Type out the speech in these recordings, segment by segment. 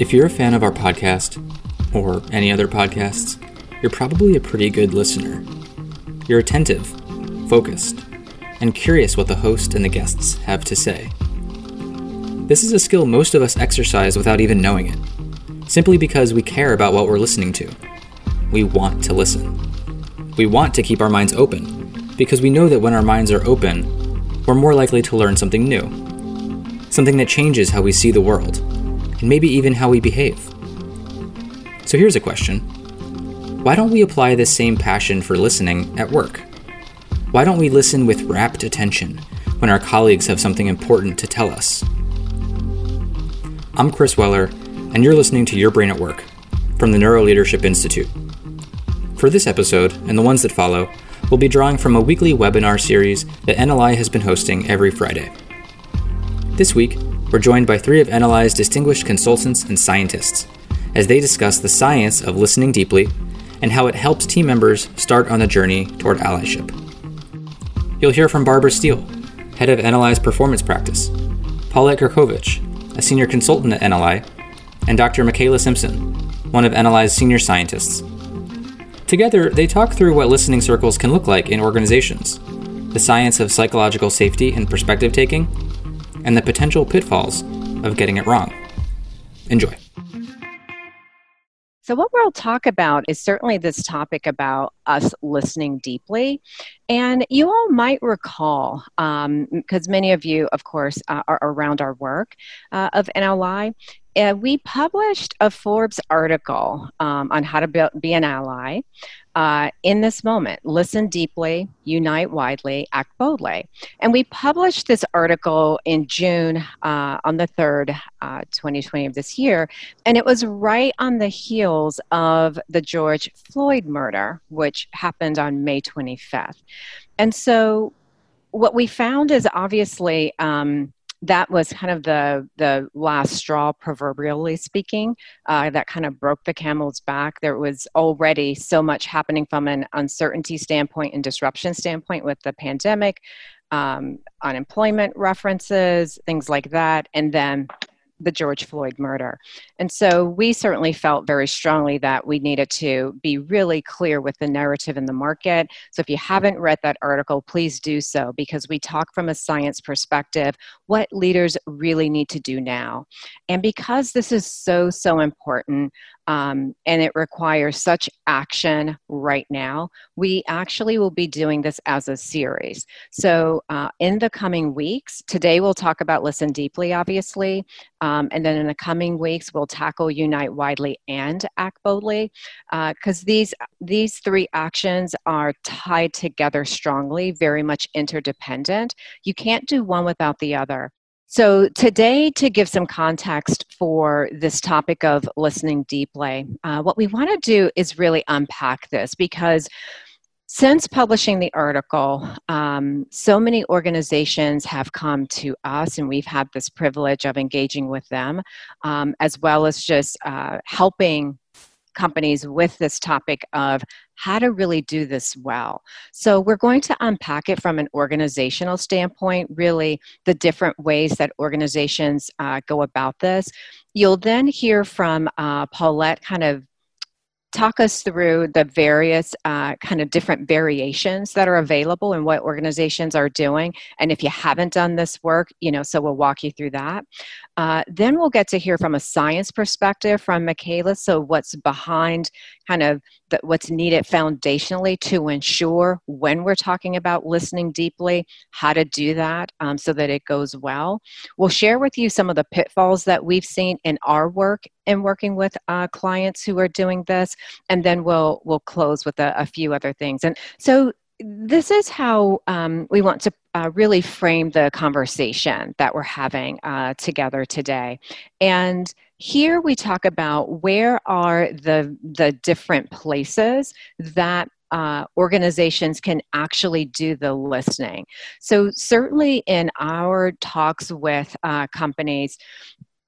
If you're a fan of our podcast, or any other podcasts, you're probably a pretty good listener. You're attentive, focused, and curious what the host and the guests have to say. This is a skill most of us exercise without even knowing it, simply because we care about what we're listening to. We want to listen. We want to keep our minds open, because we know that when our minds are open, we're more likely to learn something new, something that changes how we see the world and maybe even how we behave. So here's a question Why don't we apply this same passion for listening at work? Why don't we listen with rapt attention when our colleagues have something important to tell us? I'm Chris Weller, and you're listening to Your Brain at Work from the Neuroleadership Institute. For this episode, and the ones that follow, we'll be drawing from a weekly webinar series that NLI has been hosting every Friday. This week, we're joined by three of NLI's distinguished consultants and scientists as they discuss the science of listening deeply and how it helps team members start on the journey toward allyship. You'll hear from Barbara Steele, head of NLI's performance practice, Paulette Gerkovich, a senior consultant at NLI, and Dr. Michaela Simpson, one of NLI's senior scientists. Together, they talk through what listening circles can look like in organizations, the science of psychological safety and perspective taking, and the potential pitfalls of getting it wrong. Enjoy. So, what we'll talk about is certainly this topic about us listening deeply. And you all might recall, because um, many of you, of course, uh, are around our work uh, of NLI, uh, we published a Forbes article um, on how to be an ally uh, in this moment. Listen deeply, unite widely, act boldly. And we published this article in June uh, on the 3rd, uh, 2020 of this year. And it was right on the heels of the George Floyd murder, which happened on May 25th. And so what we found is obviously, um, that was kind of the the last straw proverbially speaking uh, that kind of broke the camel's back. There was already so much happening from an uncertainty standpoint and disruption standpoint with the pandemic um, unemployment references things like that. And then the George Floyd murder. And so we certainly felt very strongly that we needed to be really clear with the narrative in the market. So if you haven't read that article, please do so because we talk from a science perspective what leaders really need to do now. And because this is so, so important, um, and it requires such action right now. We actually will be doing this as a series. So, uh, in the coming weeks, today we'll talk about Listen Deeply, obviously, um, and then in the coming weeks, we'll tackle Unite Widely and Act Boldly, because uh, these, these three actions are tied together strongly, very much interdependent. You can't do one without the other. So, today, to give some context for this topic of listening deeply, uh, what we want to do is really unpack this because since publishing the article, um, so many organizations have come to us, and we've had this privilege of engaging with them, um, as well as just uh, helping companies with this topic of how to really do this well. So, we're going to unpack it from an organizational standpoint, really, the different ways that organizations uh, go about this. You'll then hear from uh, Paulette kind of talk us through the various uh, kind of different variations that are available and what organizations are doing and if you haven't done this work you know so we'll walk you through that. Uh, then we'll get to hear from a science perspective from michaela so what's behind kind of the, what's needed foundationally to ensure when we're talking about listening deeply how to do that um, so that it goes well we'll share with you some of the pitfalls that we've seen in our work in working with uh, clients who are doing this and then we'll we'll close with a, a few other things and so this is how um, we want to uh, really frame the conversation that we're having uh, together today. And here we talk about where are the, the different places that uh, organizations can actually do the listening. So, certainly in our talks with uh, companies,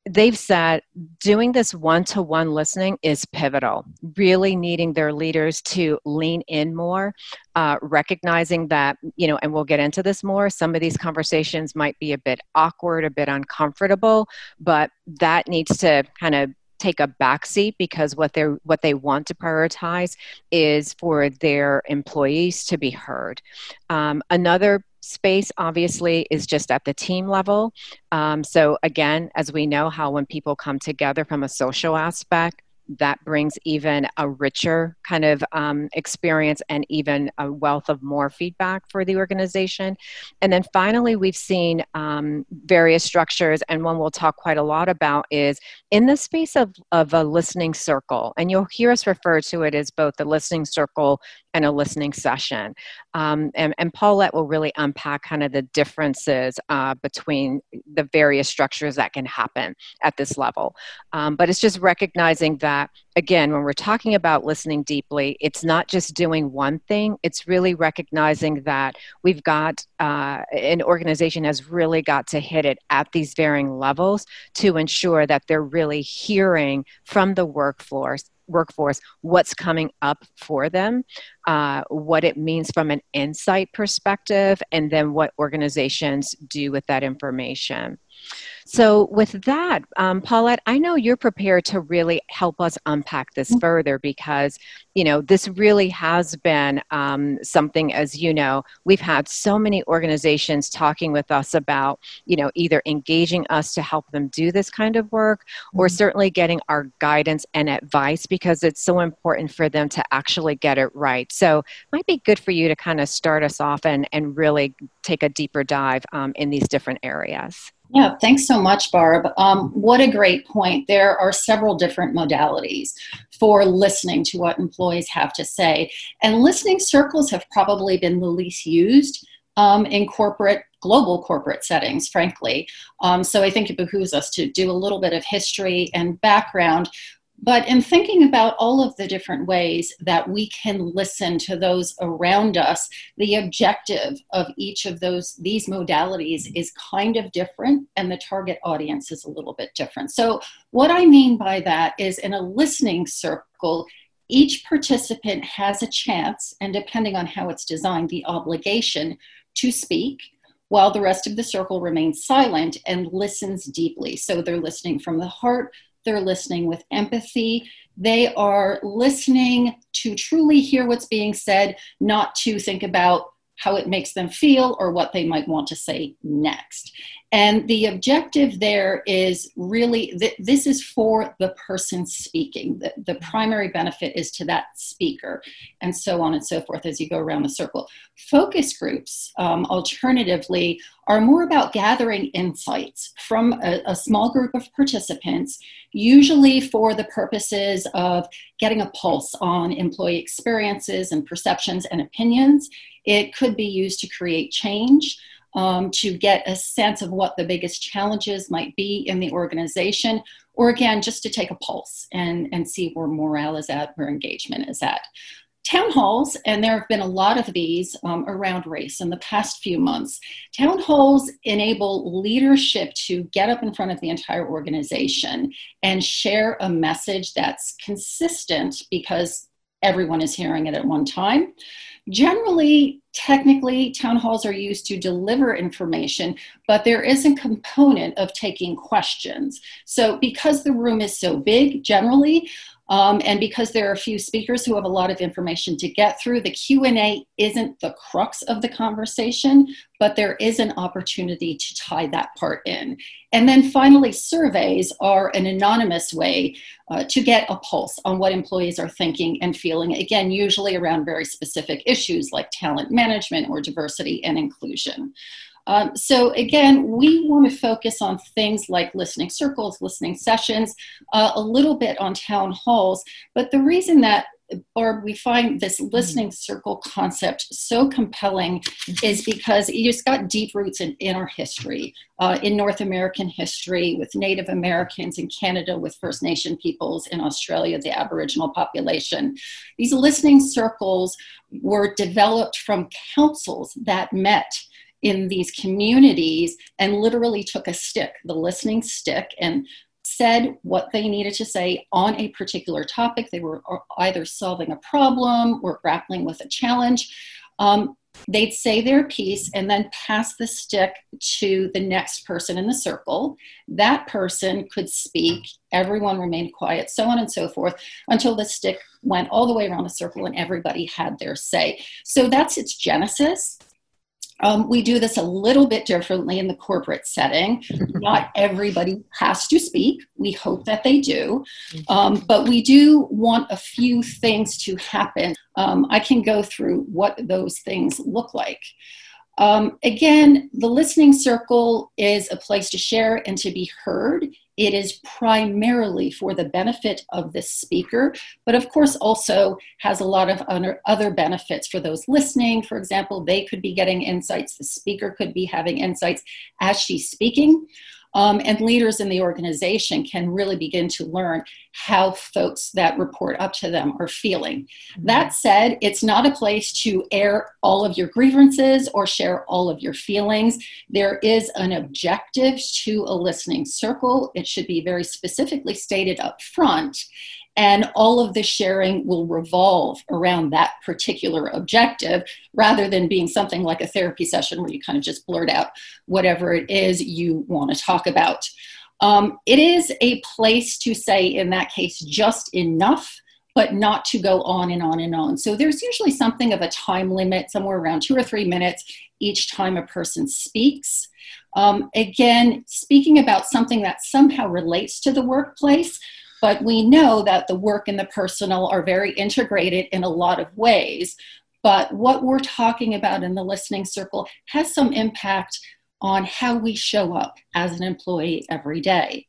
they've said doing this one to one listening is pivotal, really needing their leaders to lean in more, uh, recognizing that, you know, and we'll get into this more. Some of these conversations might be a bit awkward, a bit uncomfortable, but that needs to kind of take a backseat because what they what they want to prioritize is for their employees to be heard. Um, another space obviously is just at the team level. Um, so again as we know how when people come together from a social aspect that brings even a richer kind of um, experience and even a wealth of more feedback for the organization. And then finally, we've seen um, various structures, and one we'll talk quite a lot about is in the space of, of a listening circle. And you'll hear us refer to it as both a listening circle and a listening session. Um, and, and, Paulette will really unpack kind of the differences uh, between the various structures that can happen at this level. Um, but it's just recognizing that, again, when we're talking about listening deeply, it's not just doing one thing, it's really recognizing that we've got uh, an organization has really got to hit it at these varying levels to ensure that they're really hearing from the workforce workforce what's coming up for them uh, what it means from an insight perspective and then what organizations do with that information so, with that, um, Paulette, I know you're prepared to really help us unpack this mm-hmm. further because, you know, this really has been um, something, as you know, we've had so many organizations talking with us about, you know, either engaging us to help them do this kind of work or mm-hmm. certainly getting our guidance and advice because it's so important for them to actually get it right. So, it might be good for you to kind of start us off and, and really take a deeper dive um, in these different areas. Yeah, thanks so much, Barb. Um, what a great point. There are several different modalities for listening to what employees have to say. And listening circles have probably been the least used um, in corporate, global corporate settings, frankly. Um, so I think it behooves us to do a little bit of history and background but in thinking about all of the different ways that we can listen to those around us, the objective of each of those these modalities is kind of different and the target audience is a little bit different. So what I mean by that is in a listening circle, each participant has a chance and depending on how it's designed, the obligation to speak while the rest of the circle remains silent and listens deeply. So they're listening from the heart, they're listening with empathy. They are listening to truly hear what's being said, not to think about how it makes them feel or what they might want to say next. And the objective there is really th- this is for the person speaking. The, the primary benefit is to that speaker, and so on and so forth as you go around the circle. Focus groups, um, alternatively, are more about gathering insights from a, a small group of participants, usually for the purposes of getting a pulse on employee experiences and perceptions and opinions. It could be used to create change um, to get a sense of what the biggest challenges might be in the organization, or again, just to take a pulse and, and see where morale is at, where engagement is at. Town halls, and there have been a lot of these um, around race in the past few months. Town halls enable leadership to get up in front of the entire organization and share a message that's consistent because everyone is hearing it at one time. Generally, technically, town halls are used to deliver information, but there is a component of taking questions. So, because the room is so big, generally, um, and because there are a few speakers who have a lot of information to get through, the Q&A isn't the crux of the conversation, but there is an opportunity to tie that part in. And then finally, surveys are an anonymous way uh, to get a pulse on what employees are thinking and feeling, again, usually around very specific issues like talent management or diversity and inclusion. Um, so again, we want to focus on things like listening circles, listening sessions, uh, a little bit on town halls. But the reason that Barb, we find this listening circle concept so compelling is because it's got deep roots in, in our history, uh, in North American history, with Native Americans in Canada, with First Nation peoples in Australia, the Aboriginal population. These listening circles were developed from councils that met in these communities and literally took a stick, the listening stick, and said what they needed to say on a particular topic. They were either solving a problem or grappling with a challenge. Um, they'd say their piece and then pass the stick to the next person in the circle. That person could speak, everyone remained quiet, so on and so forth, until the stick went all the way around the circle and everybody had their say. So that's its genesis. Um, we do this a little bit differently in the corporate setting. Not everybody has to speak. We hope that they do. Um, but we do want a few things to happen. Um, I can go through what those things look like. Um, again, the listening circle is a place to share and to be heard. It is primarily for the benefit of the speaker, but of course also has a lot of other benefits for those listening. For example, they could be getting insights, the speaker could be having insights as she's speaking. Um, and leaders in the organization can really begin to learn how folks that report up to them are feeling. Mm-hmm. That said, it's not a place to air all of your grievances or share all of your feelings. There is an objective to a listening circle. It should be very specifically stated up front and all of the sharing will revolve around that particular objective rather than being something like a therapy session where you kind of just blurt out whatever it is you want to talk about. Um, it is a place to say, in that case, just enough but not to go on and on and on. So there's usually something of a time limit, somewhere around two or three minutes each time a person speaks. Um, again, speaking about something that somehow relates to the workplace, but we know that the work and the personal are very integrated in a lot of ways. But what we're talking about in the listening circle has some impact on how we show up as an employee every day.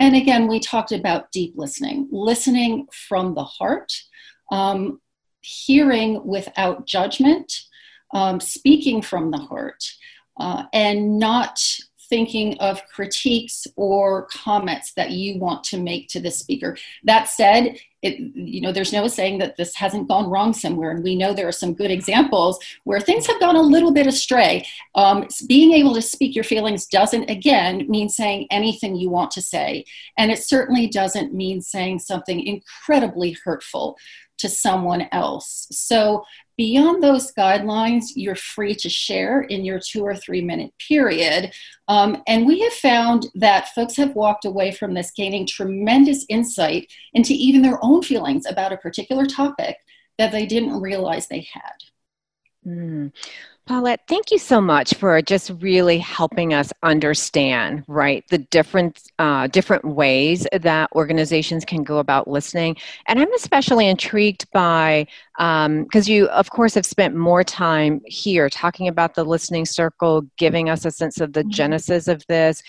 And again, we talked about deep listening, listening from the heart, um, hearing without judgment, um, speaking from the heart, uh, and not thinking of critiques or comments that you want to make to the speaker. That said, it, you know, there's no saying that this hasn't gone wrong somewhere, and we know there are some good examples where things have gone a little bit astray. Um, being able to speak your feelings doesn't, again, mean saying anything you want to say, and it certainly doesn't mean saying something incredibly hurtful to someone else. So Beyond those guidelines, you're free to share in your two or three minute period. Um, and we have found that folks have walked away from this gaining tremendous insight into even their own feelings about a particular topic that they didn't realize they had. Mm. Paulette, thank you so much for just really helping us understand, right, the different uh, different ways that organizations can go about listening. And I'm especially intrigued by because um, you, of course, have spent more time here talking about the listening circle, giving us a sense of the mm-hmm. genesis of this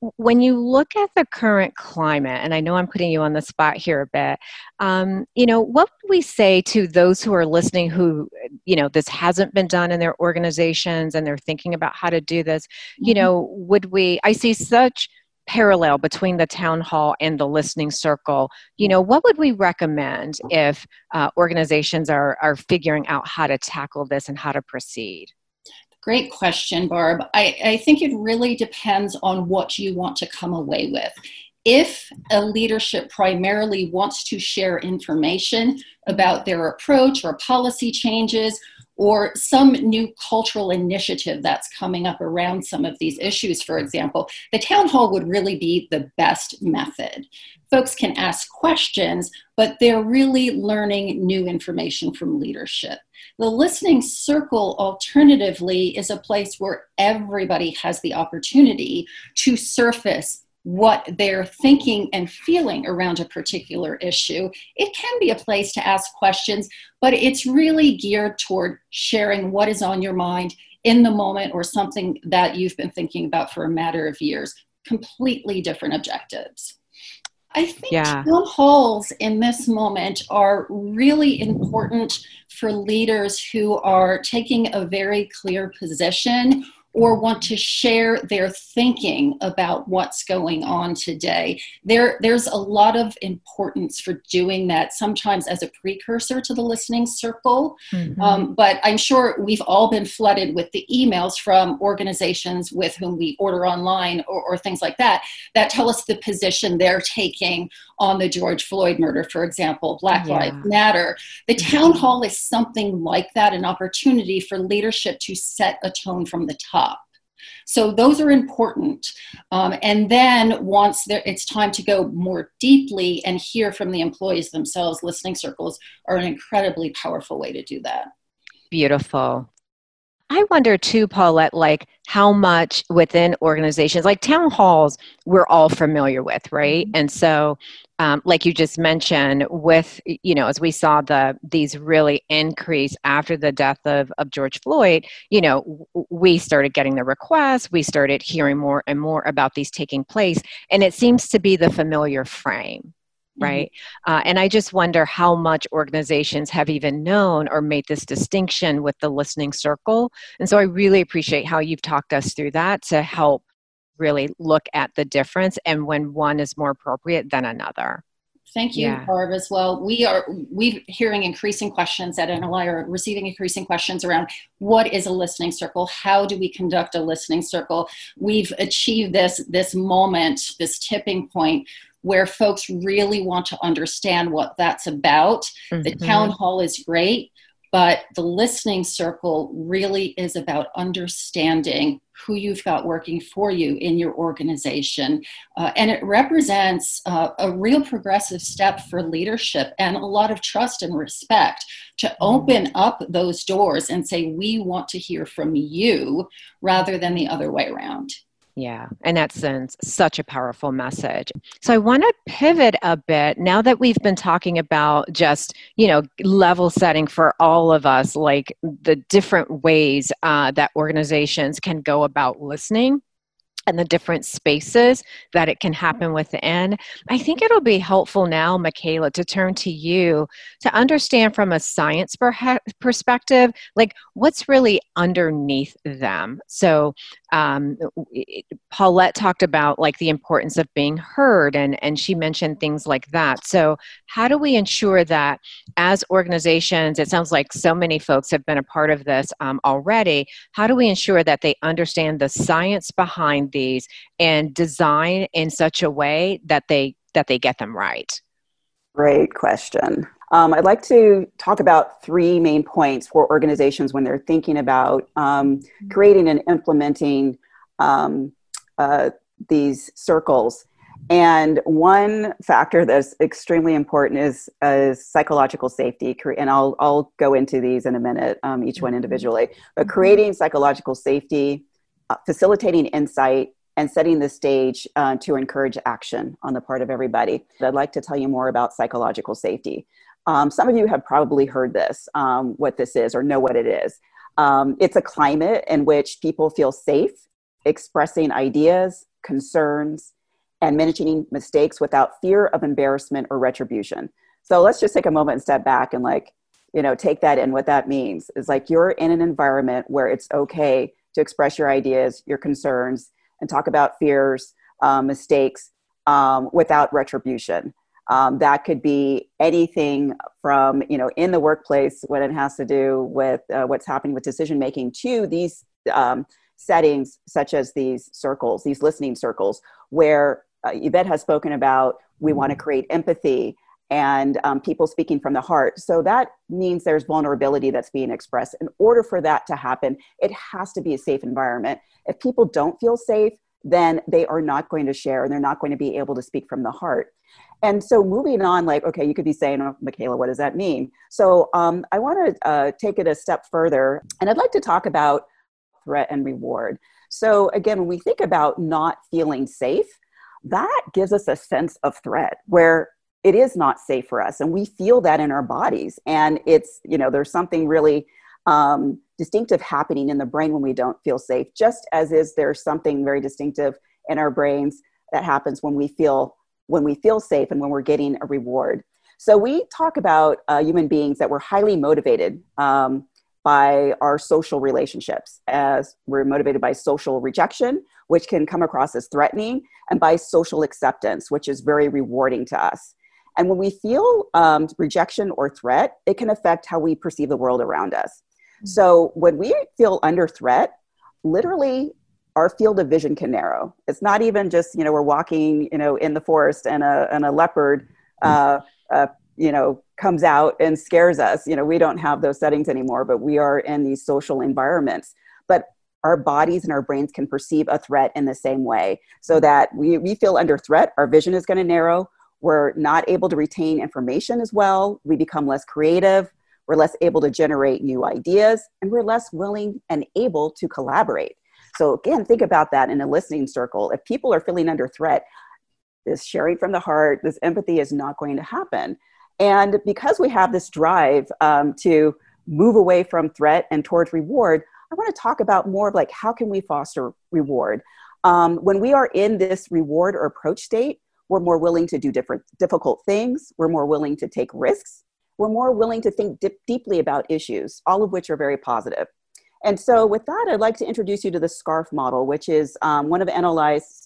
when you look at the current climate, and I know I'm putting you on the spot here a bit, um, you know, what would we say to those who are listening who, you know, this hasn't been done in their organizations and they're thinking about how to do this? Mm-hmm. You know, would we, I see such parallel between the town hall and the listening circle you know what would we recommend if uh, organizations are are figuring out how to tackle this and how to proceed Great question, Barb. I, I think it really depends on what you want to come away with. If a leadership primarily wants to share information about their approach or policy changes or some new cultural initiative that's coming up around some of these issues, for example, the town hall would really be the best method. Folks can ask questions, but they're really learning new information from leadership. The listening circle, alternatively, is a place where everybody has the opportunity to surface what they're thinking and feeling around a particular issue. It can be a place to ask questions, but it's really geared toward sharing what is on your mind in the moment or something that you've been thinking about for a matter of years. Completely different objectives. I think yeah. town halls in this moment are really important for leaders who are taking a very clear position or want to share their thinking about what's going on today. There, there's a lot of importance for doing that, sometimes as a precursor to the listening circle. Mm-hmm. Um, but I'm sure we've all been flooded with the emails from organizations with whom we order online or, or things like that that tell us the position they're taking on the George Floyd murder, for example, Black yeah. Lives Matter. The town hall is something like that, an opportunity for leadership to set a tone from the top. So those are important. Um, and then once there, it's time to go more deeply and hear from the employees themselves, listening circles are an incredibly powerful way to do that. Beautiful. I wonder too, Paulette, like how much within organizations, like town halls, we're all familiar with, right? Mm-hmm. And so, um, like you just mentioned, with you know, as we saw the these really increase after the death of of George Floyd, you know, we started getting the requests, we started hearing more and more about these taking place, and it seems to be the familiar frame Mm-hmm. right mm-hmm. uh, and i just wonder how much organizations have even known or made this distinction with the listening circle and so i really appreciate how you've talked us through that to help really look at the difference and when one is more appropriate than another Thank you, yeah. Barb, as well. We are we hearing increasing questions at NLI or receiving increasing questions around what is a listening circle? How do we conduct a listening circle? We've achieved this this moment, this tipping point where folks really want to understand what that's about. Mm-hmm. The town hall is great, but the listening circle really is about understanding who you've got working for you in your organization. Uh, and it represents uh, a real progressive step for leadership and a lot of trust and respect to mm-hmm. open up those doors and say, We want to hear from you rather than the other way around. Yeah, and that sends such a powerful message. So I want to pivot a bit now that we've been talking about just, you know, level setting for all of us, like the different ways uh, that organizations can go about listening and the different spaces that it can happen within. I think it'll be helpful now, Michaela, to turn to you to understand from a science perspective, like what's really underneath them. So, um, Paulette talked about like the importance of being heard, and and she mentioned things like that. So, how do we ensure that as organizations, it sounds like so many folks have been a part of this um, already. How do we ensure that they understand the science behind and design in such a way that they that they get them right? Great question. Um, I'd like to talk about three main points for organizations when they're thinking about um, creating and implementing um, uh, these circles. And one factor that's extremely important is, is psychological safety. And I'll, I'll go into these in a minute, um, each one mm-hmm. individually. But mm-hmm. creating psychological safety, facilitating insight, and setting the stage uh, to encourage action on the part of everybody. I'd like to tell you more about psychological safety. Um, some of you have probably heard this, um, what this is, or know what it is. Um, it's a climate in which people feel safe expressing ideas, concerns, and mentioning mistakes without fear of embarrassment or retribution. So let's just take a moment and step back and like, you know, take that in. What that means is like you're in an environment where it's okay to express your ideas, your concerns, and talk about fears, um, mistakes um, without retribution. Um, that could be anything from you know in the workplace when it has to do with uh, what's happening with decision making to these um, settings such as these circles, these listening circles, where uh, Yvette has spoken about we want to create empathy and um, people speaking from the heart. So that means there's vulnerability that's being expressed. In order for that to happen, it has to be a safe environment. If people don't feel safe, then they are not going to share and they're not going to be able to speak from the heart. And so moving on, like, okay, you could be saying, oh, Michaela, what does that mean? So um, I want to uh, take it a step further, and I'd like to talk about threat and reward. So again, when we think about not feeling safe, that gives us a sense of threat where it is not safe for us and we feel that in our bodies and it's you know there's something really um, distinctive happening in the brain when we don't feel safe, just as is there's something very distinctive in our brains that happens when we feel when we feel safe and when we're getting a reward. So we talk about uh, human beings that were highly motivated um, by our social relationships, as we're motivated by social rejection, which can come across as threatening, and by social acceptance, which is very rewarding to us. And when we feel um, rejection or threat, it can affect how we perceive the world around us. Mm-hmm. So when we feel under threat, literally our field of vision can narrow. It's not even just, you know, we're walking, you know, in the forest and a, and a leopard, uh, uh, you know, comes out and scares us. You know, we don't have those settings anymore, but we are in these social environments. But our bodies and our brains can perceive a threat in the same way so that we, we feel under threat, our vision is going to narrow, we're not able to retain information as well. We become less creative. We're less able to generate new ideas, and we're less willing and able to collaborate. So, again, think about that in a listening circle. If people are feeling under threat, this sharing from the heart, this empathy is not going to happen. And because we have this drive um, to move away from threat and towards reward, I want to talk about more of like how can we foster reward. Um, when we are in this reward or approach state, we're more willing to do different difficult things. We're more willing to take risks. We're more willing to think dip, deeply about issues all of which are very positive. and so with that i'd like to introduce you to the scarf model which is um, one of nli's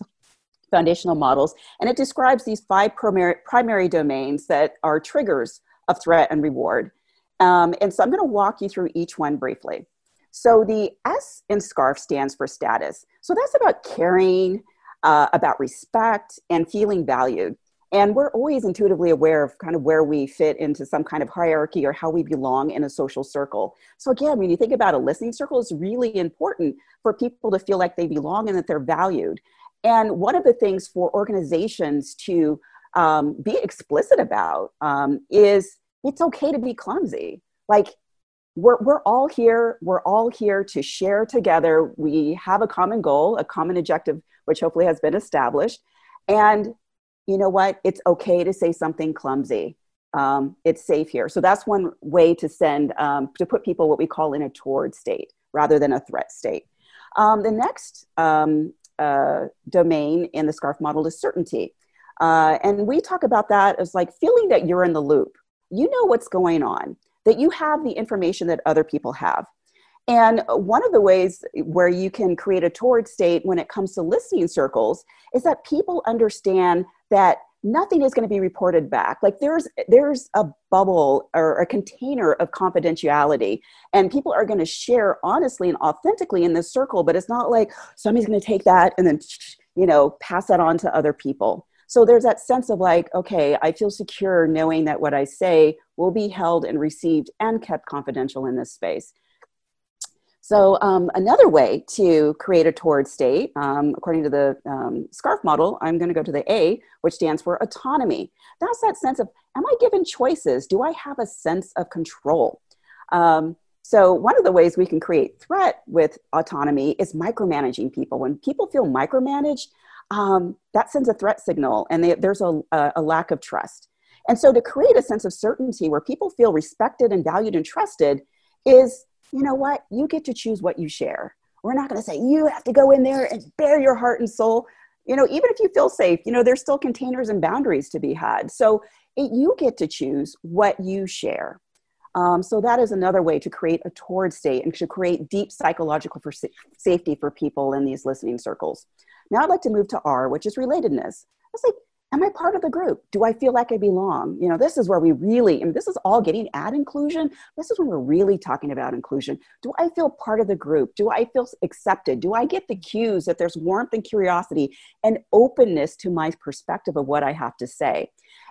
foundational models. And it describes these five primary, primary domains that are triggers of threat and reward. Um, and so i'm going to walk you through each one briefly. So the S in SCARF stands for status. So that's about caring, uh, about respect and feeling valued. And we're always intuitively aware of kind of where we fit into some kind of hierarchy or how we belong in a social circle. So, again, when you think about a listening circle, it's really important for people to feel like they belong and that they're valued. And one of the things for organizations to um, be explicit about um, is it's okay to be clumsy. Like, we're, we're all here we're all here to share together we have a common goal a common objective which hopefully has been established. And you know what? It's okay to say something clumsy. Um, it's safe here. So that's one way to send, um, to put people what we call in a toward state rather than a threat state. Um, the next um, uh, domain in the SCARF model is certainty. Uh, and we talk about that as like feeling that you're in the loop. You know what's going on, that you have the information that other people have. And one of the ways where you can create a toward state when it comes to listening circles is that people understand that nothing is going to be reported back. Like there's there's a bubble or a container of confidentiality and people are going to share honestly and authentically in this circle but it's not like somebody's going to take that and then you know pass that on to other people. So there's that sense of like okay i feel secure knowing that what i say will be held and received and kept confidential in this space so um, another way to create a toward state, um, according to the um, SCARF model, I'm going to go to the A, which stands for autonomy. That's that sense of, am I given choices? Do I have a sense of control? Um, so one of the ways we can create threat with autonomy is micromanaging people. When people feel micromanaged, um, that sends a threat signal, and they, there's a, a lack of trust. And so to create a sense of certainty where people feel respected and valued and trusted is you know what? You get to choose what you share. We're not going to say you have to go in there and bare your heart and soul. You know, even if you feel safe, you know, there's still containers and boundaries to be had. So it, you get to choose what you share. Um, so that is another way to create a toward state and to create deep psychological for sa- safety for people in these listening circles. Now I'd like to move to R, which is relatedness. It's like am I part of the group? Do I feel like I belong? You know, this is where we really, and this is all getting at inclusion. This is when we're really talking about inclusion. Do I feel part of the group? Do I feel accepted? Do I get the cues that there's warmth and curiosity and openness to my perspective of what I have to say?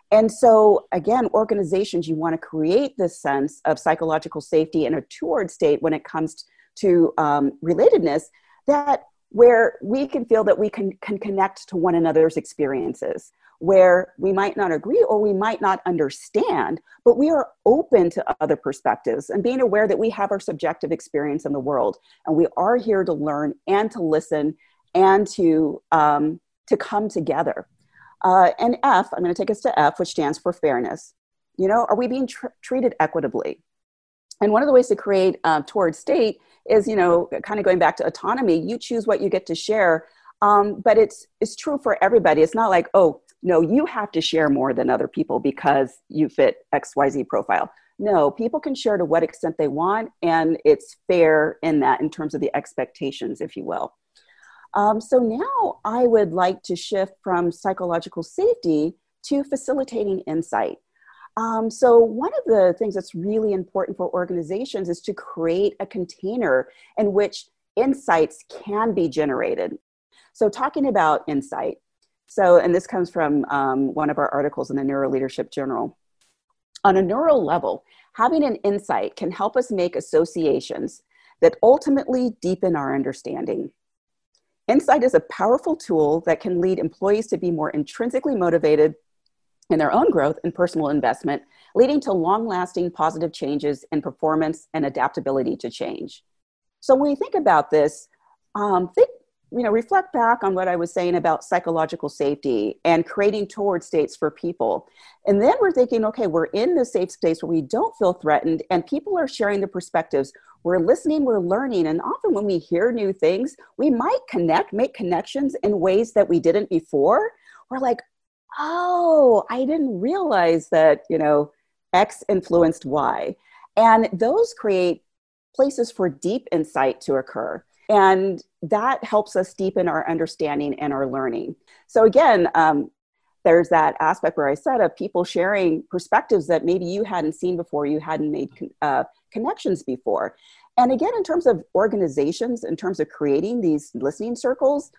And so, again, organizations, you want to create this sense of psychological safety and a toward state when it comes to um, relatedness that where we can feel that we can, can connect to one another's experiences where we might not agree or we might not understand, but we are open to other perspectives and being aware that we have our subjective experience in the world and we are here to learn and to listen and to, um, to come together. Uh, and F, I'm going to take us to F, which stands for fairness. You know, are we being tr- treated equitably? And one of the ways to create uh, toward state is, you know, kind of going back to autonomy. You choose what you get to share, um, but it's it's true for everybody. It's not like, oh, no, you have to share more than other people because you fit XYZ profile. no, people can share to what extent they want, and it's fair in that in terms of the expectations, if you will. Um, so now I would like to shift from psychological safety to facilitating insight. Um, so, one of the things that's really important for organizations is to create a container in which insights can be generated. So, talking about insight, so, and this comes from um, one of our articles in the Neuro Leadership Journal. On a neural level, having an insight can help us make associations that ultimately deepen our understanding. Insight is a powerful tool that can lead employees to be more intrinsically motivated in their own growth and personal investment, leading to long lasting positive changes in performance and adaptability to change. So, when you think about this, um, think you know, reflect back on what I was saying about psychological safety and creating toward states for people. And then we're thinking, okay, we're in the safe space where we don't feel threatened and people are sharing their perspectives. We're listening, we're learning. And often when we hear new things, we might connect, make connections in ways that we didn't before. We're like, oh, I didn't realize that, you know, X influenced Y. And those create places for deep insight to occur. And that helps us deepen our understanding and our learning. So, again, um, there's that aspect where I said of people sharing perspectives that maybe you hadn't seen before, you hadn't made uh, connections before. And again, in terms of organizations, in terms of creating these listening circles,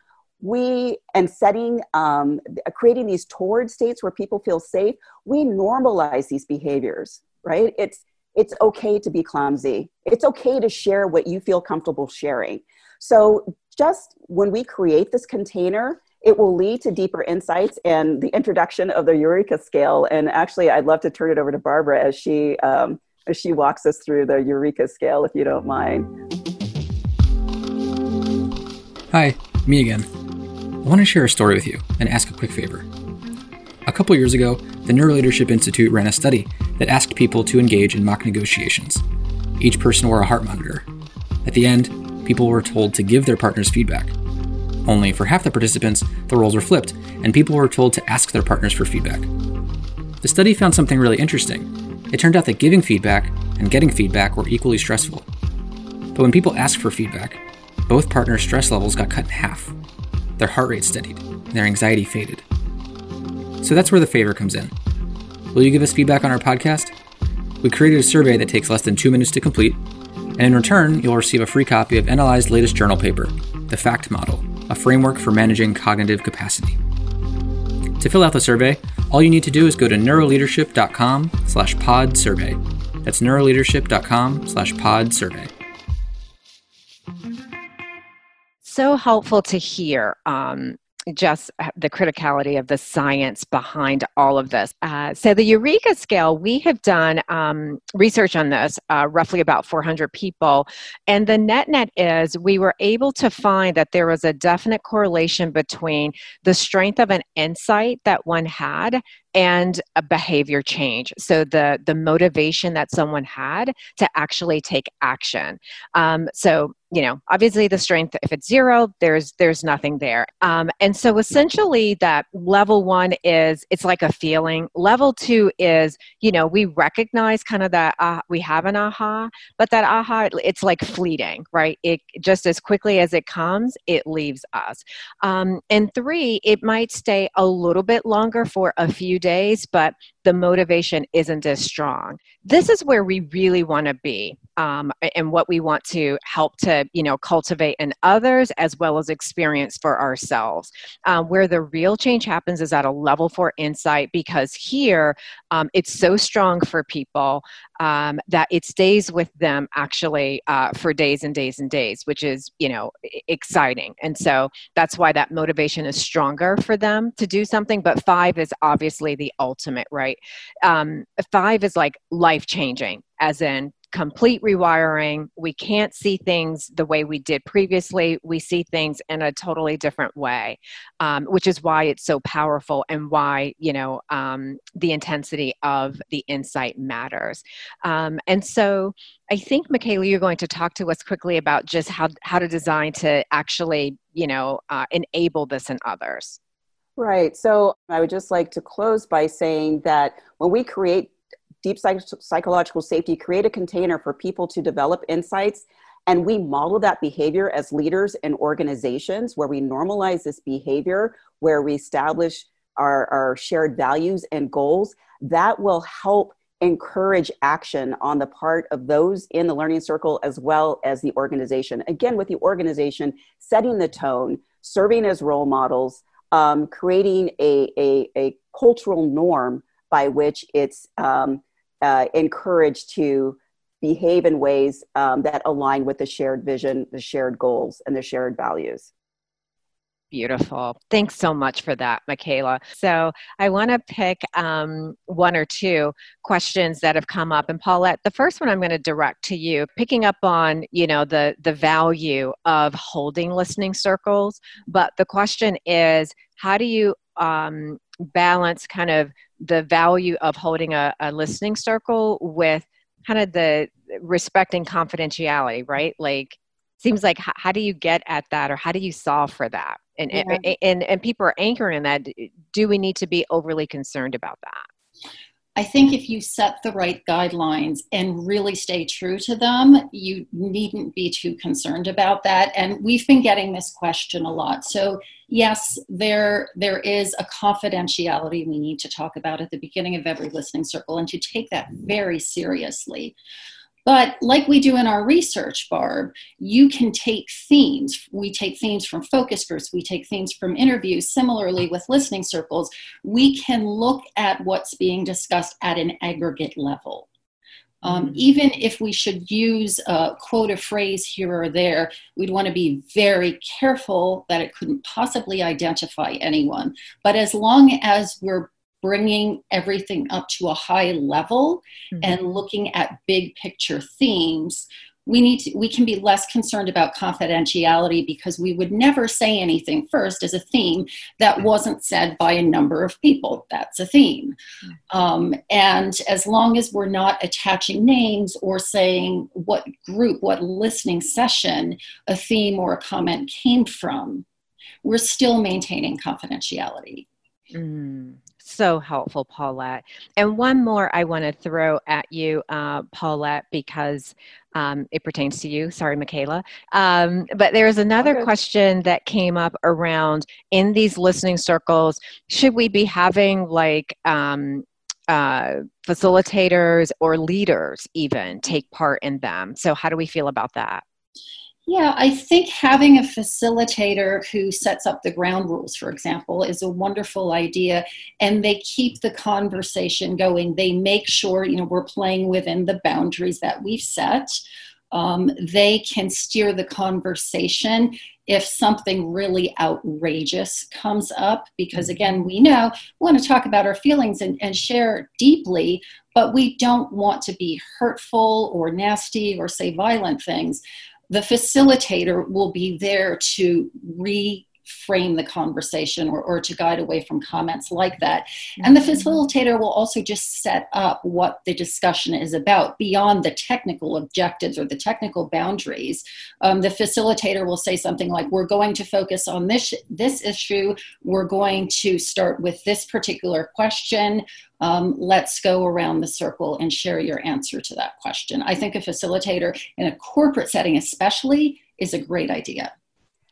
we and setting um, creating these toward states where people feel safe we normalize these behaviors right it's it's okay to be clumsy it's okay to share what you feel comfortable sharing so just when we create this container, it will lead to deeper insights and the introduction of the Eureka scale. And actually, I'd love to turn it over to Barbara as she um, as she walks us through the Eureka scale, if you don't mind. Hi, me again. I want to share a story with you and ask a quick favor. A couple years ago, the Neuroleadership Institute ran a study that asked people to engage in mock negotiations. Each person wore a heart monitor. At the end, people were told to give their partners feedback. Only for half the participants, the roles were flipped, and people were told to ask their partners for feedback. The study found something really interesting. It turned out that giving feedback and getting feedback were equally stressful. But when people asked for feedback, both partners' stress levels got cut in half. Their heart rate steadied, and their anxiety faded. So that's where the favor comes in. Will you give us feedback on our podcast? We created a survey that takes less than two minutes to complete and in return, you'll receive a free copy of NLI's latest journal paper, The FACT Model, a framework for managing cognitive capacity. To fill out the survey, all you need to do is go to neuroleadership.com slash pod survey. That's neuroleadership.com slash pod survey. So helpful to hear um, just the criticality of the science behind all of this. Uh, so, the Eureka scale, we have done um, research on this, uh, roughly about 400 people. And the net net is we were able to find that there was a definite correlation between the strength of an insight that one had and a behavior change. So the the motivation that someone had to actually take action. Um, so you know obviously the strength if it's zero there's there's nothing there. Um, and so essentially that level one is it's like a feeling. Level two is you know we recognize kind of that uh, we have an aha but that aha it's like fleeting right? It just as quickly as it comes it leaves us. Um, and three it might stay a little bit longer for a few days, but the motivation isn't as strong. This is where we really want to be um, and what we want to help to, you know, cultivate in others as well as experience for ourselves. Um, where the real change happens is at a level four insight because here um, it's so strong for people um, that it stays with them actually uh, for days and days and days, which is, you know, exciting. And so that's why that motivation is stronger for them to do something. But five is obviously the ultimate, right? Um, five is like life changing, as in complete rewiring. We can't see things the way we did previously. We see things in a totally different way, um, which is why it's so powerful and why, you know, um, the intensity of the insight matters. Um, and so I think, Michaela, you're going to talk to us quickly about just how, how to design to actually, you know, uh, enable this in others. Right. So I would just like to close by saying that when we create deep psych- psychological safety, create a container for people to develop insights. And we model that behavior as leaders in organizations where we normalize this behavior, where we establish our, our shared values and goals. That will help encourage action on the part of those in the learning circle as well as the organization. Again, with the organization setting the tone, serving as role models, um, creating a, a, a, cultural norm by which it's um, uh, encouraged to behave in ways um, that align with the shared vision, the shared goals, and the shared values. Beautiful. Thanks so much for that, Michaela. So I want to pick um, one or two questions that have come up. And Paulette, the first one I'm going to direct to you, picking up on you know the the value of holding listening circles. But the question is, how do you um, balance kind of the value of holding a, a listening circle with kind of the respecting confidentiality, right? Like seems like how, how, do you get at that or how do you solve for that and, yeah. and, and and people are anchoring in that do we need to be overly concerned about that I think if you set the right guidelines and really stay true to them, you needn't be too concerned about that. And we've been getting this question a lot. So yes, there there is a confidentiality we need to talk about at the beginning of every listening circle and to take that very seriously. But like we do in our research, Barb, you can take themes. We take themes from focus groups, we take themes from interviews. Similarly, with listening circles, we can look at what's being discussed at an aggregate level. Um, mm-hmm. even if we should use a quote a phrase here or there, we'd want to be very careful that it couldn't possibly identify anyone. But as long as we're bringing everything up to a high level mm-hmm. and looking at big picture themes we need to, we can be less concerned about confidentiality because we would never say anything first as a theme that wasn't said by a number of people. That's a theme. Mm-hmm. um, and as long as we're not attaching names or saying what group what listening session a theme or a comment came from we're still maintaining confidentiality. Mm so helpful, Paulette. And one more I want to throw at you, uh, Paulette, because um, it pertains to you. Sorry, Michaela. Um, but there's another okay. question that came up around in these listening circles should we be having like um, uh, facilitators or leaders even take part in them? So, how do we feel about that? Yeah, I think having a facilitator who sets up the ground rules, for example, is a wonderful idea. And they keep the conversation going. They make sure, you know, we're playing within the boundaries that we've set. Um, they can steer the conversation if something really outrageous comes up, because again, we know we want to talk about our feelings and, and share deeply, but we don't want to be hurtful or nasty or say violent things the facilitator will be there to reframe the conversation or, or to guide away from comments like that. And the mm-hmm. facilitator will also just set up what the discussion is about beyond the technical objectives or the technical boundaries. Um, the facilitator will say something like, We're going to focus on this, this issue, we're going to start with this particular question um, let's go around the circle and share your answer to that question. I think a facilitator in a corporate setting, especially, is a great idea.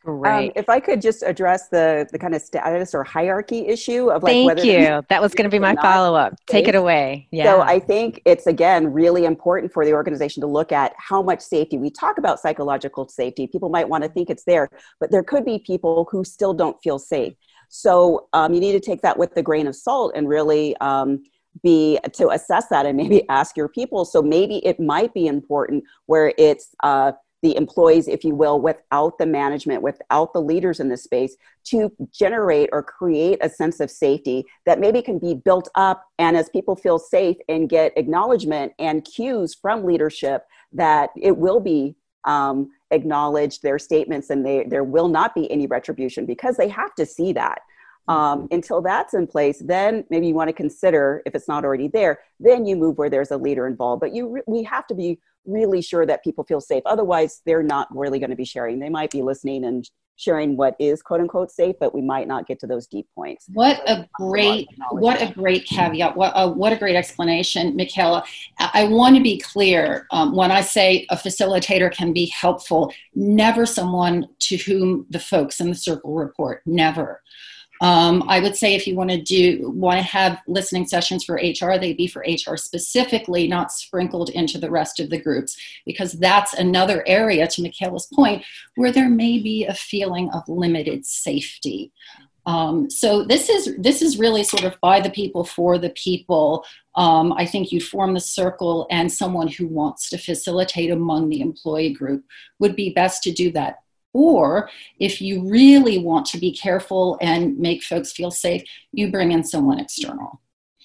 Right. Um, if I could just address the the kind of status or hierarchy issue of like Thank whether you. That was going to be my follow up. Take it away. Yeah. So I think it's again really important for the organization to look at how much safety we talk about psychological safety. People might want to think it's there, but there could be people who still don't feel safe. So um, you need to take that with a grain of salt and really um, be to assess that and maybe ask your people. So maybe it might be important where it's uh, the employees, if you will, without the management, without the leaders in the space, to generate or create a sense of safety that maybe can be built up. And as people feel safe and get acknowledgement and cues from leadership, that it will be um, acknowledge their statements and they, there will not be any retribution because they have to see that. Um, mm-hmm. until that's in place, then maybe you want to consider if it's not already there. Then you move where there's a leader involved. But you re- we have to be really sure that people feel safe. Otherwise, they're not really going to be sharing. They might be listening and sharing what is quote unquote safe, but we might not get to those deep points. What a great, what a great caveat. What a, what a great explanation, Michaela. I, want to be clear um, when I say a facilitator can be helpful, never someone to whom the folks in the circle report, never. Um, I would say if you want to do want to have listening sessions for HR, they'd be for HR specifically, not sprinkled into the rest of the groups, because that's another area, to Michaela's point, where there may be a feeling of limited safety. Um, so this is this is really sort of by the people for the people. Um, I think you form the circle, and someone who wants to facilitate among the employee group would be best to do that or if you really want to be careful and make folks feel safe, you bring in someone external.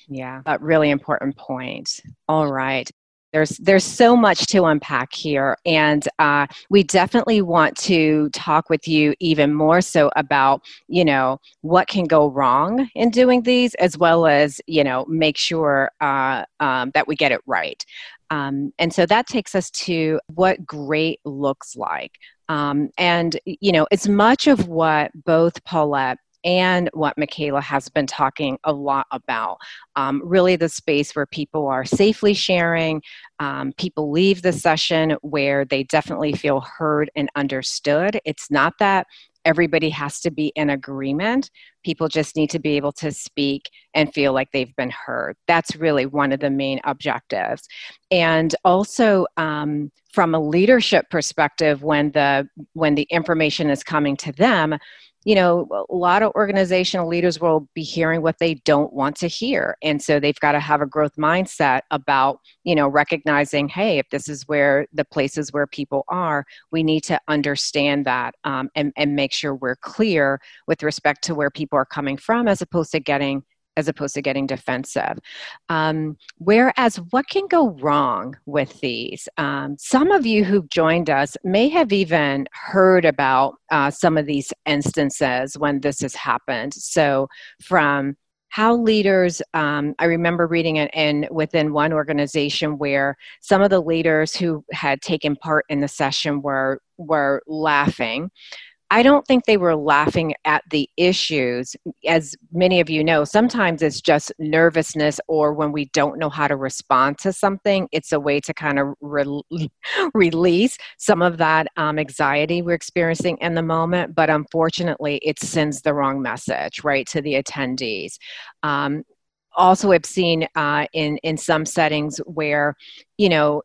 Yeah, a really important point. All right. There's, there's so much to unpack here, and uh, we definitely want to talk with you even more so about, you know, what can go wrong in doing these, as well as, you know, make sure uh, um, that we get it right. Um, and so that takes us to what great looks like. Um, and, you know, it's much of what both Paulette and what Michaela has been talking a lot about. Um, really, the space where people are safely sharing, um, people leave the session where they definitely feel heard and understood. It's not that everybody has to be in agreement. People just need to be able to speak and feel like they've been heard. That's really one of the main objectives. And also, um, from a leadership perspective, when the when the information is coming to them, you know, a lot of organizational leaders will be hearing what they don't want to hear. And so they've got to have a growth mindset about, you know, recognizing, hey, if this is where the places where people are, we need to understand that um, and, and make sure we're clear with respect to where people are coming from as opposed to getting as opposed to getting defensive. Um, whereas, what can go wrong with these? Um, some of you who've joined us may have even heard about uh, some of these instances when this has happened. So, from how leaders um, i remember reading it in within one organization where some of the leaders who had taken part in the session were were laughing I don't think they were laughing at the issues. As many of you know, sometimes it's just nervousness, or when we don't know how to respond to something, it's a way to kind of re- release some of that um, anxiety we're experiencing in the moment. But unfortunately, it sends the wrong message, right, to the attendees. Um, also, I've seen uh, in in some settings where, you know,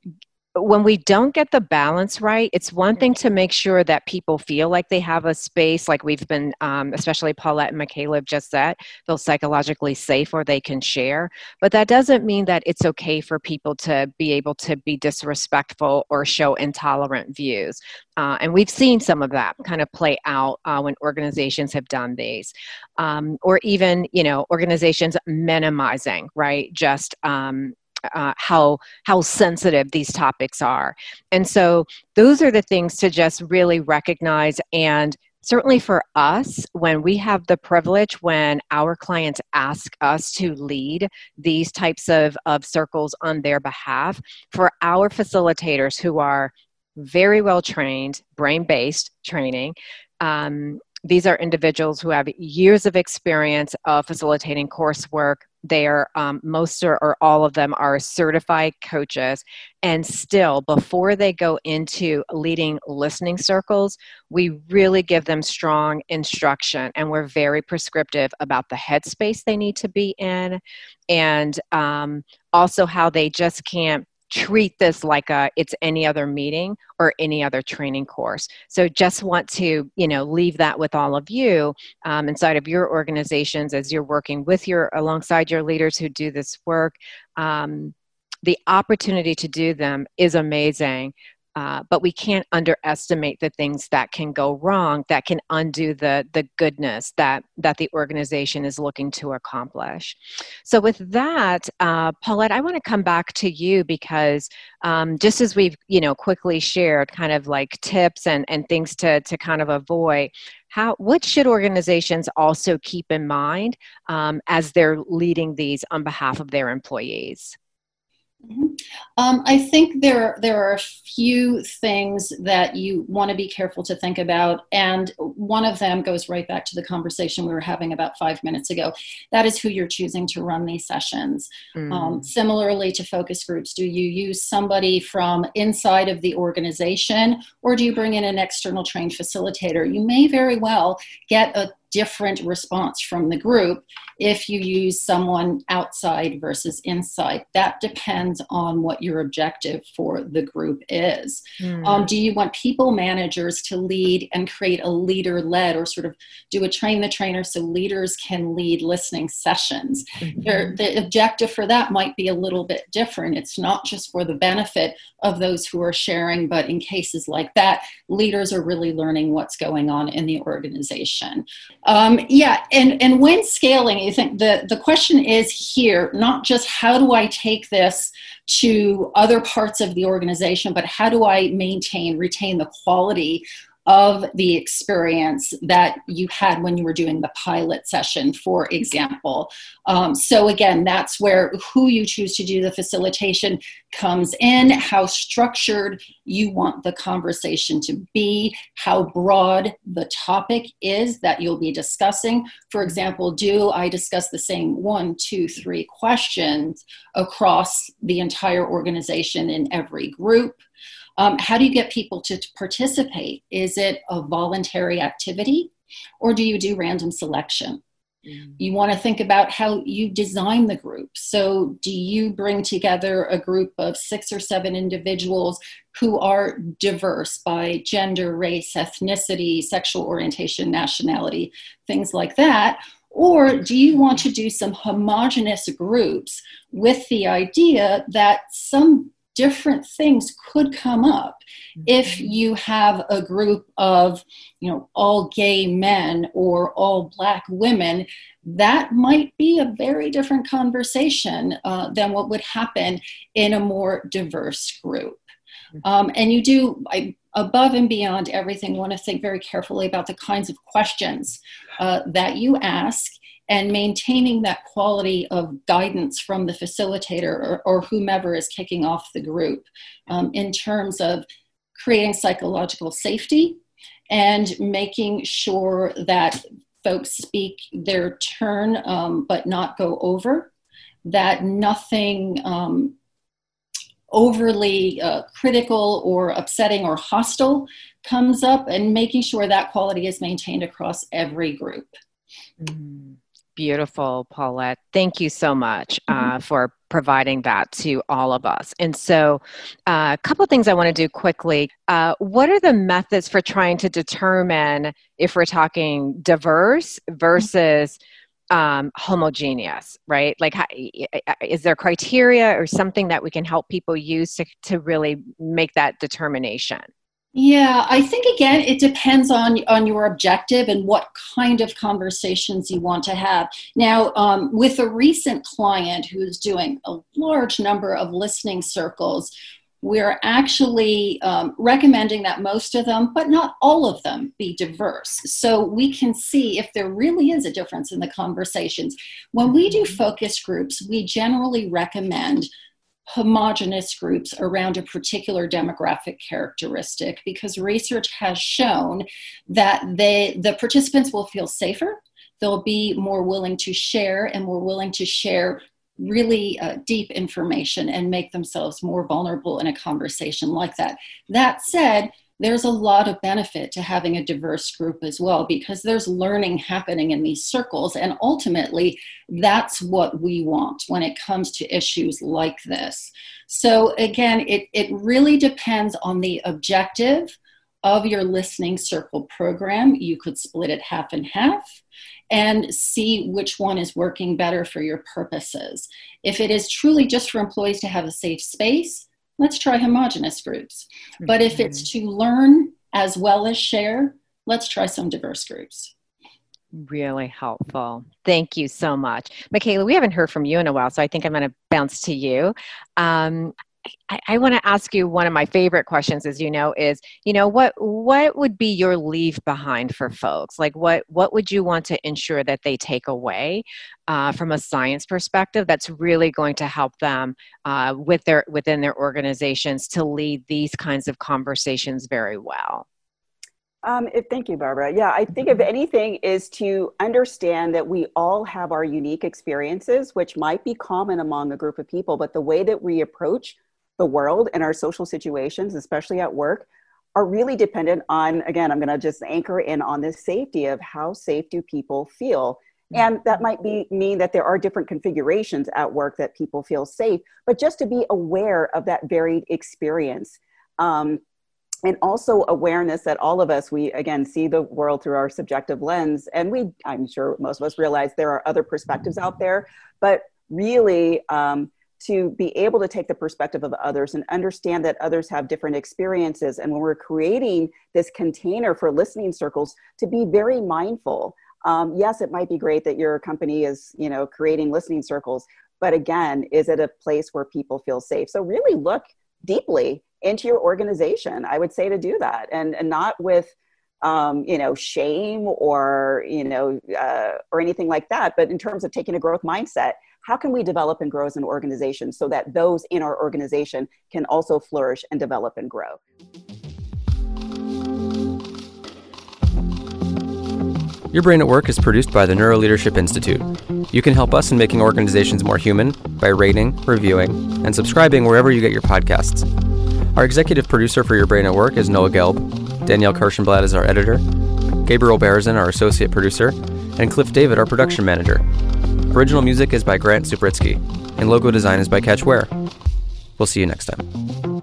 when we don't get the balance right, it's one thing to make sure that people feel like they have a space, like we've been, um, especially Paulette and Michaela have just said, feel psychologically safe or they can share. But that doesn't mean that it's okay for people to be able to be disrespectful or show intolerant views. Uh, and we've seen some of that kind of play out uh, when organizations have done these. Um, or even, you know, organizations minimizing, right? Just, um, uh, how how sensitive these topics are. And so those are the things to just really recognize. And certainly for us when we have the privilege when our clients ask us to lead these types of, of circles on their behalf for our facilitators who are very well trained brain based training um, these are individuals who have years of experience of facilitating coursework they are um, most or, or all of them are certified coaches. And still before they go into leading listening circles we really give them strong instruction and we're very prescriptive about the headspace they need to be in and um, also how they just can't treat this like a it's any other meeting or any other training course. So just want to you know leave that with all of you um, inside of your organizations as you're working with your alongside your leaders who do this work. Um, the opportunity to do them is amazing uh, but we can't underestimate the things that can go wrong that can undo the the goodness that that the organization is looking to accomplish so with that uh, paulette i want to come back to you because um, just as we've you know quickly shared kind of like tips and and things to to kind of avoid how what should organizations also keep in mind um, as they're leading these on behalf of their employees. Um, I think there there are a few things that you want to be careful to think about, and one of them goes right back to the conversation we were having about five minutes ago. That is who you're choosing to run these sessions. Mm. Um, similarly to focus groups, do you use somebody from inside of the organization, or do you bring in an external trained facilitator? You may very well get a different response from the group if you use someone outside versus inside. That depends on what your objective for the group is. Mm. Um, do you want people managers to lead and create a leader led or sort of do a train the trainer so leaders can lead listening sessions? Mm-hmm. The objective for that might be a little bit different. It's not just for the benefit of those who are sharing, but in cases like that, leaders are really learning what's going on in the organization. Um, yeah, and, and when scaling, you think the, the question is here, not just how do I take this to other parts of the organization, but how do I maintain, retain the quality of the experience that you had when you were doing the pilot session, for example. Um, so, again, that's where who you choose to do the facilitation comes in, how structured you want the conversation to be, how broad the topic is that you'll be discussing. For example, do I discuss the same one, two, three questions across the entire organization in every group? Um, how do you get people to participate? Is it a voluntary activity or do you do random selection? Mm. You want to think about how you design the group. So, do you bring together a group of six or seven individuals who are diverse by gender, race, ethnicity, sexual orientation, nationality, things like that? Or do you want to do some homogenous groups with the idea that some different things could come up mm-hmm. if you have a group of you know all gay men or all black women that might be a very different conversation uh, than what would happen in a more diverse group mm-hmm. um, and you do I, above and beyond everything want to think very carefully about the kinds of questions uh, that you ask and maintaining that quality of guidance from the facilitator or, or whomever is kicking off the group um, in terms of creating psychological safety and making sure that folks speak their turn um, but not go over, that nothing um, overly uh, critical or upsetting or hostile comes up, and making sure that quality is maintained across every group. Mm beautiful, Paulette. Thank you so much uh, mm-hmm. for providing that to all of us. And so, uh, a couple of things I want to do quickly. Uh, what are the methods for trying to determine if we're talking diverse versus um, homogeneous, right? Like, how, is there criteria or something that we can help people use to, to really make that determination? Yeah, I think again it depends on on your objective and what kind of conversations you want to have. Now, um, with a recent client who is doing a large number of listening circles, we're actually um, recommending that most of them, but not all of them, be diverse. So we can see if there really is a difference in the conversations. When we do mm-hmm. focus groups, we generally recommend homogenous groups around a particular demographic characteristic because research has shown that they the participants will feel safer they'll be more willing to share and more willing to share really uh, deep information and make themselves more vulnerable in a conversation like that. That said there's a lot of benefit to having a diverse group as well because there's learning happening in these circles. And ultimately, that's what we want when it comes to issues like this. So, again, it, it really depends on the objective of your listening circle program. You could split it half and half and see which one is working better for your purposes. If it is truly just for employees to have a safe space, let's try homogenous groups. But if it's mm-hmm. to learn as well as share, let's try some diverse groups. Really helpful. Thank you so much. Michaela, we haven't heard from you in a while, so I think I'm going to bounce to you. Um, I, I want to ask you one of my favorite questions, as you know, is you know what what would be your leave behind for folks? Like what what would you want to ensure that they take away uh, from a science perspective that's really going to help them uh, with their within their organizations to lead these kinds of conversations very well? Um, thank you, Barbara. Yeah, I think if anything is to understand that we all have our unique experiences, which might be common among a group of people, but the way that we approach the world and our social situations, especially at work, are really dependent on, again, I'm going to just anchor in on this safety of how safe do people feel. And that might be mean that there are different configurations at work that people feel safe, but just to be aware of that varied experience. Um, and also awareness that all of us we again see the world through our subjective lens and we i'm sure most of us realize there are other perspectives out there but really um, to be able to take the perspective of others and understand that others have different experiences. And when we're creating this container for listening circles to be very mindful um, yes it might be great that your company is you know creating listening circles but again is it a place where people feel safe? So really look deeply into your organization i would say to do that. And, and not with um, you know shame or you know uh, or anything like that but in terms of taking a growth mindset how can we develop and grow as an organization so that those in our organization can also flourish and develop and grow Your Brain at Work is produced by the Neuroleadership Institute. You can help us in making organizations more human by rating, reviewing, and subscribing wherever you get your podcasts. Our executive producer for Your Brain at Work is Noah Gelb. Danielle Kirschenblatt is our editor. Gabriel Berzin, our associate producer. And Cliff David, our production manager. Original music is by Grant Supritsky, and logo design is by Catch Ware. We'll see you next time.